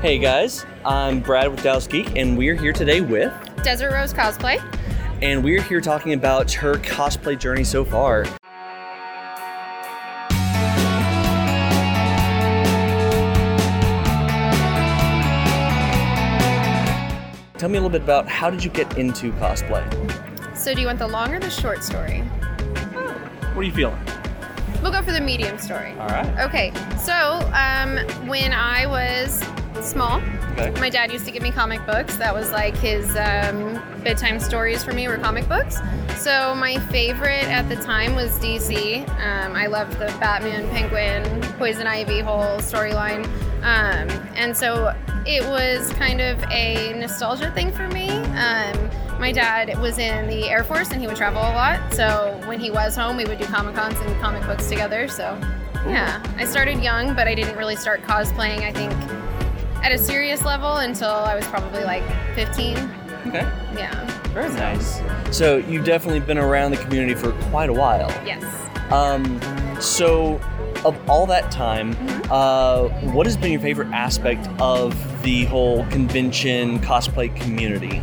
Hey guys, I'm Brad with Dallas Geek, and we're here today with, Desert Rose Cosplay. and we're here talking about her cosplay journey so far. Tell me a little bit about how did you get into cosplay? So, do you want the long or the short story? What are you feeling? We'll go for the medium story. All right. Okay, so um, when I was small, Okay. my dad used to give me comic books. That was like his um, bedtime stories for me were comic books. So my favorite at the time was DC. Um, I loved the Batman, Penguin, Poison Ivy whole storyline, um, and so it was kind of a nostalgia thing for me. Um, my dad was in the Air Force and he would travel a lot. So when he was home, we would do comic cons and comic books together. So yeah, I started young, but I didn't really start cosplaying. I think at a serious level until I was probably like 15. Okay. Yeah. Very nice. So you've definitely been around the community for quite a while. Yes. Um, so, of all that time, uh, what has been your favorite aspect of the whole convention cosplay community?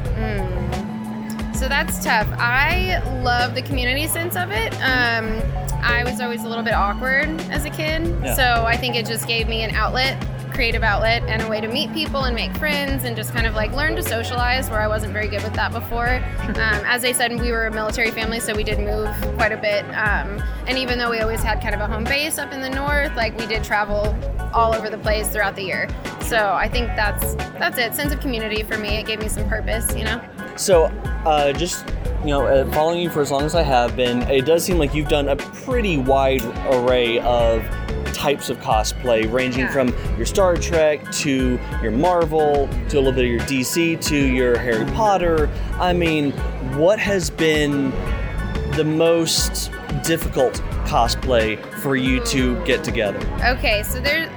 So that's tough. I love the community sense of it. Um, I was always a little bit awkward as a kid, Yeah. so I think it just gave me an outlet, creative outlet, and a way to meet people and make friends and just kind of like learn to socialize where I wasn't very good with that before. Um, as I said, we were a military family, so we did move quite a bit. Um, and even though we always had kind of a home base up in the north, like we did travel all over the place throughout the year. So I think that's that's it. Sense of community for me. It gave me some purpose, you know. So, uh, just you know, uh, following you for as long as I have been, it does seem like you've done a pretty wide array of types of cosplay, ranging Yeah. from your Star Trek to your Marvel to a little bit of your DC to your Harry Potter. I mean, what has been the most difficult cosplay for you to get together? Okay, so there,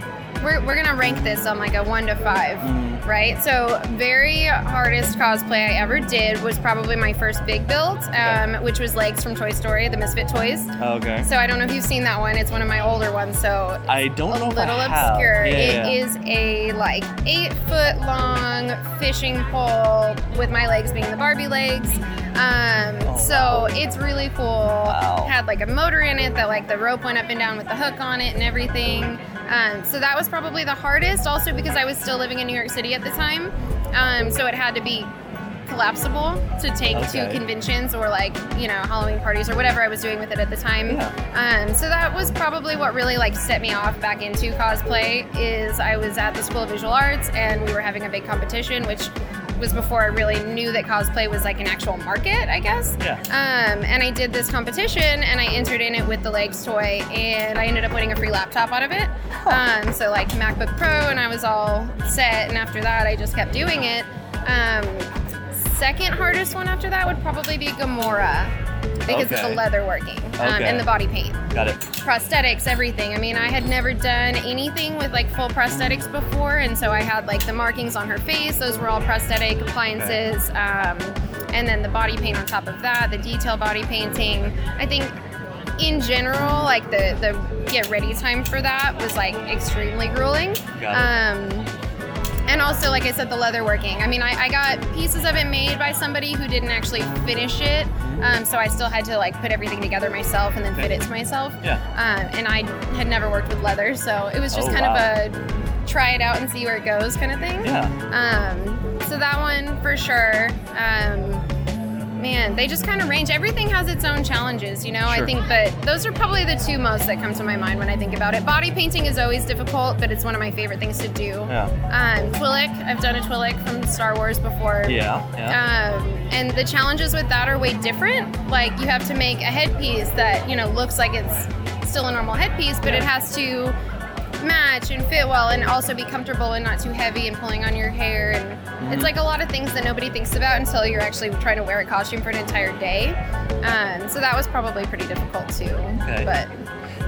we're, we're gonna rank this on like a one to five, right? So very hardest cosplay I ever did was probably my first big build, um, which was Legs from Toy Story, the Misfit Toys. Okay. So I don't know if you've seen that one. It's one of my older ones. So I don't a know if I little obscure. Yeah, It yeah. is a like eight foot long fishing pole with my legs being the Barbie legs. Um, Oh, so wow. it's really cool. Wow. Had like a motor in it that like the rope went up and down with the hook on it and everything. Um, so that was probably the hardest. Also because I was still living in New York City at the time. Um, so it had to be collapsible to take Okay. to conventions or like you know Halloween parties or whatever I was doing with it at the time. Yeah. Um, so that was probably what really like set me off back into cosplay. Is I was at the School of Visual Arts and we were having a big competition, which was before I really knew that cosplay was like an actual market, I guess. Yeah. Um, and I did this competition and I entered in it with the legs toy and I ended up winning a free laptop out of it. Um, so like MacBook Pro and I was all set. And after that, I just kept doing it. Um, second hardest one after that would probably be Gamora because it's Okay. the leather working um, Okay. and the body paint Got it. prosthetics, everything. I mean, I had never done anything with like full prosthetics before, and so I had like the markings on her face; those were all prosthetic appliances. Um, and then the body paint on top of that, the detail body painting. I think in general, like the the get ready time for that was like extremely grueling. Got Um, and also, like I said, the leather working. I mean, I, I got pieces of it made by somebody who didn't actually finish it, um, so I still had to like put everything together myself and then fit it to myself. Yeah. Um, and I had never worked with leather, so it was just Oh, kind wow. of a try it out and see where it goes kind of thing. Yeah. Um, so that one for sure. Um, they just kind of range. Everything has its own challenges, you know. I think, but those are probably the two most that come to my mind when I think about it. Body painting is always difficult, but it's one of my favorite things to do. Yeah. Um, Twi'lek, I've done a Twi'lek from Star Wars before. Yeah. Yeah. Um, and the challenges with that are way different. Like you have to make a headpiece that you know looks like it's still a normal headpiece, but it has to match and fit well, and also be comfortable and not too heavy and pulling on your hair. And Mm-hmm. it's like a lot of things that nobody thinks about until you're actually trying to wear a costume for an entire day. Um, so that was probably pretty difficult too. Okay. But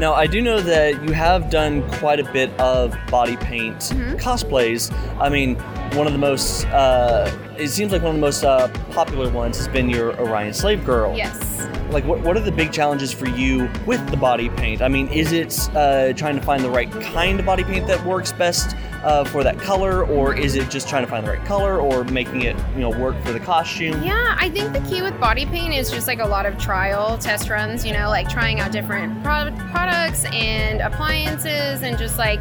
Now, I do know that you have done quite a bit of body paint Mm-hmm. cosplays. I mean, one of the most, uh, it seems like one of the most uh, popular ones has been your Orion Slave Girl. Yes. Like, what, what are the big challenges for you with the body paint? I mean, is it uh, trying to find the right kind of body paint that works best uh, for that color, or is it just trying to find the right color, or making it you know work for the costume? Yeah, I think the key with body paint is just like a lot of trial test runs. You know, like trying out different pro- products and appliances, and just like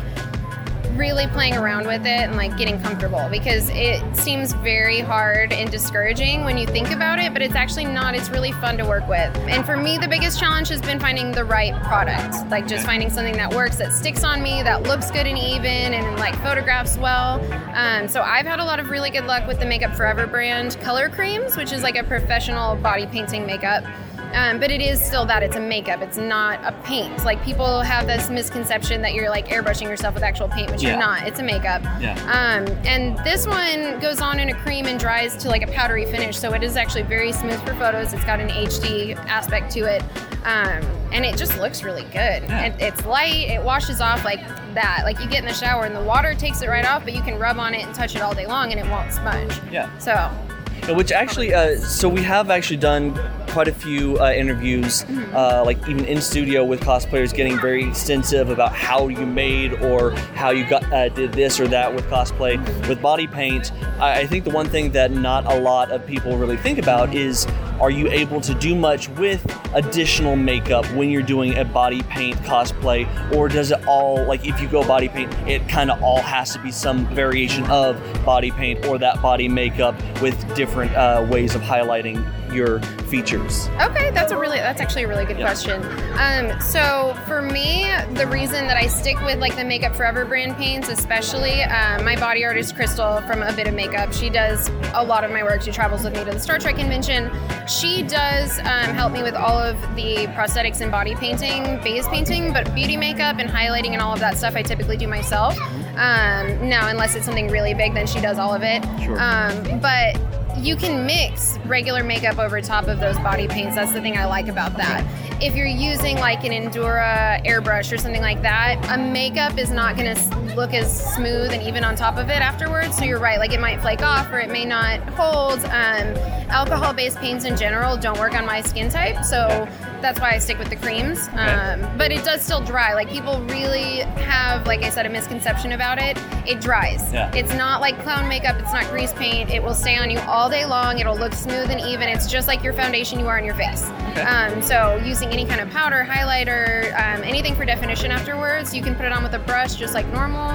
really playing around with it and like getting comfortable because it seems very hard and discouraging when you think about it, but it's actually not. It's really fun to work with. And for me, the biggest challenge has been finding the right product, like just finding something that works, that sticks on me, that looks good and even, and like photographs well. Um, so I've had a lot of really good luck with the Makeup Forever brand color creams, which is like a professional body painting makeup. Um, but it is still that it's a makeup. It's not a paint. Like people have this misconception that you're like airbrushing yourself with actual paint, which Yeah. you're not. It's a makeup. Yeah. Um, and this one goes on in a cream and dries to like a powdery finish, so it is actually very smooth for photos. It's got an HD aspect to it, um, and it just looks really good. Yeah. It, it's light. It washes off like that. Like you get in the shower and the water takes it right off, but you can rub on it and touch it all day long, and it won't sponge. Yeah. So Which actually, uh, so we have actually done quite a few uh, interviews, uh, like even in studio with cosplayers, getting very extensive about how you made or how you got uh, did this or that with cosplay with body paint. I, I think the one thing that not a lot of people really think about is. Are you able to do much with additional makeup when you're doing a body paint cosplay, or does it all like if you go body paint, it kind of all has to be some variation of body paint or that body makeup with different uh, ways of highlighting your features? Okay, that's a really that's actually a really good Yeah. question. Um, so for me, the reason that I stick with like the Makeup Forever brand paints, especially um, my body artist Crystal from A Bit of Makeup, she does a lot of my work. She travels with me to the Star Trek convention. She does um, help me with all of the prosthetics and body painting, base painting, but beauty makeup and highlighting and all of that stuff I typically do myself. Um, now, unless it's something really big, then she does all of it. Sure. Um, but you can mix regular makeup over top of those body paints. That's the thing I like about that. If you're using like an Endura airbrush or something like that, a makeup is not going to look as smooth and even on top of it afterwards. So you're right, like it might flake off or it may not hold. Um, alcohol-based paints in general don't work on my skin type, so that's why I stick with the creams. Um, but it does still dry. Like people really have, like I said, a misconception about it. It dries. Yeah. It's not like clown makeup. It's not grease paint. It will stay on you all day long. It'll look smooth and even. It's just like your foundation you are on your face. Okay. Um, so using any kind of powder, highlighter, um, anything for definition afterwards, you can put it on with a brush just like normal,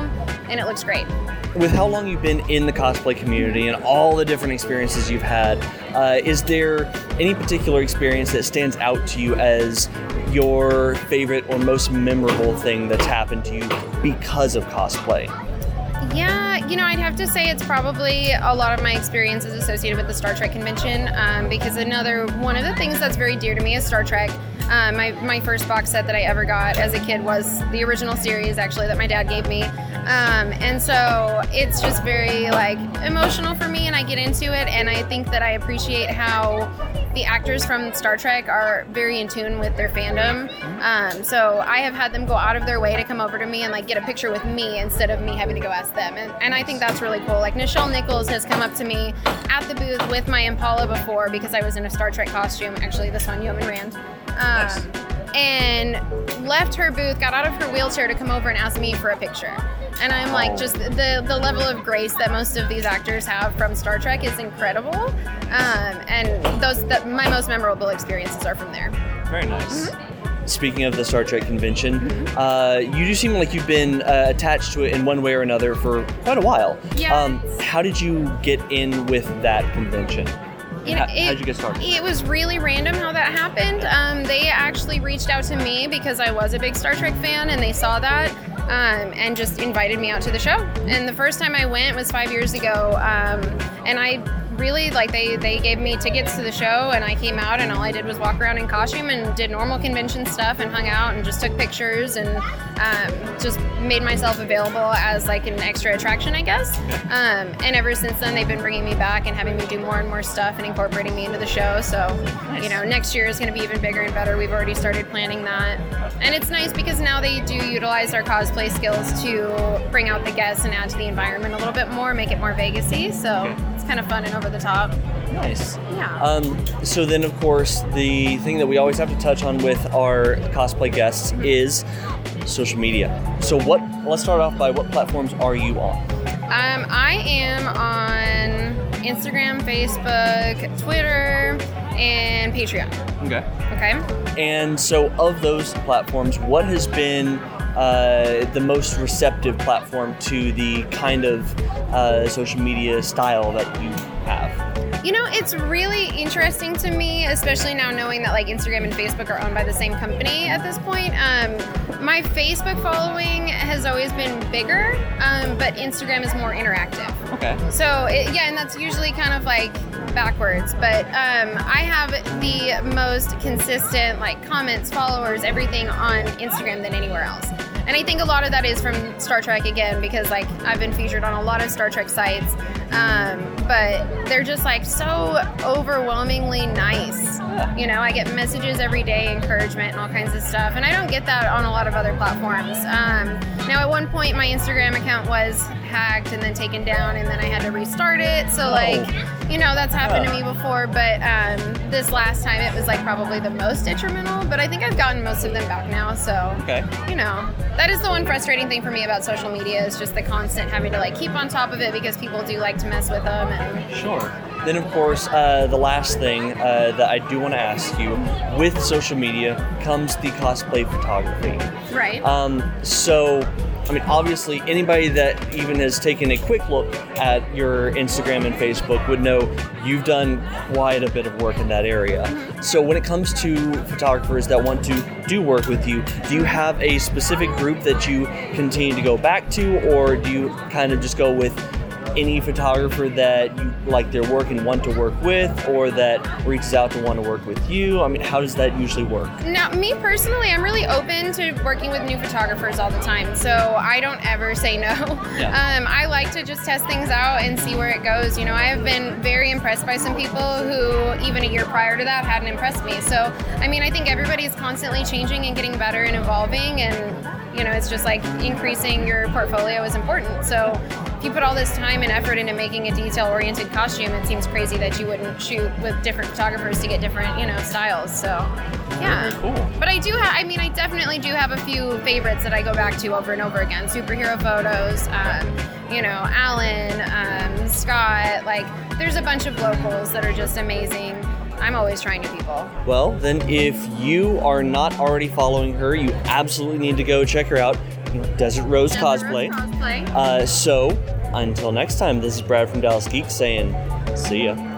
and it looks great. With how long you've been in the cosplay community and all the different experiences you've had, uh, is there any particular experience that stands out to you as your favorite or most memorable thing that's happened to you because of cosplay? Yeah, you know, I'd have to say it's probably a lot of my experiences associated with the Star Trek convention um, because another one of the things that's very dear to me is Star Trek. Um, my, my first box set that I ever got as a kid was the original series, actually, that my dad gave me. Um, and so it's just very like emotional for me, and I get into it, and I think that I appreciate how the actors from Star Trek are very in tune with their fandom. Um, so I have had them go out of their way to come over to me and like get a picture with me instead of me having to go ask them. And, and I think that's really cool. Like Nichelle Nichols has come up to me at the booth with my Impala before because I was in a Star Trek costume. Actually, this one, Yeoman Rand. Um, and left her booth, got out of her wheelchair to come over and ask me for a picture. And I'm Oh. like, just the the level of grace that most of these actors have from Star Trek is incredible. Um, and those that my most memorable experiences are from there. Very nice. Speaking of the Star Trek convention, uh, you do seem like you've been uh, attached to it in one way or another for quite a while. Um, how did you get in with that convention? You How, it- how'd you get started? It was really random how that happened. Um, they actually reached out to me because I was a big Star Trek fan and they saw that um, and just invited me out to the show. And the first time I went was five years ago. Um, and I really like they they gave me tickets to the show and I came out and all I did was walk around in costume and did normal convention stuff and hung out and just took pictures and um, just made myself available as like an extra attraction, I guess. Um, and ever since then, they've been bringing me back and having me do more and more stuff and incorporating me into the show. So, you know, next year is going to be even bigger and better. We've already started planning that. And it's nice because now they do utilize our cosplay skills to bring out the guests and add to the environment a little bit more, make it more Vegasy. So it's kind of fun and over the top. Nice. Yeah. Um, so then, of course, the thing that we always have to touch on with our cosplay guests is social media. So what? Let's start off by what platforms are you on? Um, I am on Instagram, Facebook, Twitter, and Patreon. Okay. Okay. And so, of those platforms, what has been uh, the most receptive platform to the kind of uh, social media style that you? You know, it's really interesting to me, especially now knowing that like Instagram and Facebook are owned by the same company at this point. Um, my Facebook following has always been bigger, um, but Instagram is more interactive. Okay. So it, yeah, and that's usually kind of like backwards. But um, I have the most consistent like comments, followers, everything on Instagram than anywhere else. And I think a lot of that is from Star Trek again because like I've been featured on a lot of Star Trek sites, um, but they're just like so overwhelmingly nice. You know, I get messages every day, encouragement, and all kinds of stuff, and I don't get that on a lot of other platforms. Um, now, at one point, my Instagram account was hacked and then taken down, and then I had to restart it. So, like, you know, that's happened to me before, but um, this last time it was like probably the most detrimental. But I think I've gotten most of them back now. So, Okay. you know, that is the one frustrating thing for me about social media is just the constant having to like keep on top of it because people do like to mess with them and Sure. Then, of course, uh, the last thing uh, that I do want to ask you with social media comes the cosplay photography. right. Um, so, I mean, obviously, anybody that even has taken a quick look at your Instagram and Facebook would know you've done quite a bit of work in that area. Mm-hmm. So, when it comes to photographers that want to do work with you, do you have a specific group that you continue to go back to, or do you kind of just go with any photographer that you like their work and want to work with, or that reaches out to want to work with you? I mean, how does that usually work? Now, me personally, I'm really open to working with new photographers all the time, so I don't ever say no. Yeah. Um, I like to just test things out and see where it goes. You know, I have been very impressed by some people who, even a year prior to that, hadn't impressed me. So, I mean, I think everybody is constantly changing and getting better and evolving, and you know, it's just like increasing your portfolio is important. So, you put all this time and effort into making a detail-oriented costume, it seems crazy that you wouldn't shoot with different photographers to get different, you know, styles. So, yeah. Cool. But I do have, I mean, I definitely do have a few favorites that I go back to over and over again. Superhero photos, um, you know, Alan, um, Scott. Like, there's a bunch of locals that are just amazing. I'm always trying new people. Well, then, if you are not already following her, you absolutely need to go check her out. Desert Rose Cosplay. Cosplay. Uh, so, until next time, this is Brad from Dallas Geek saying, see ya.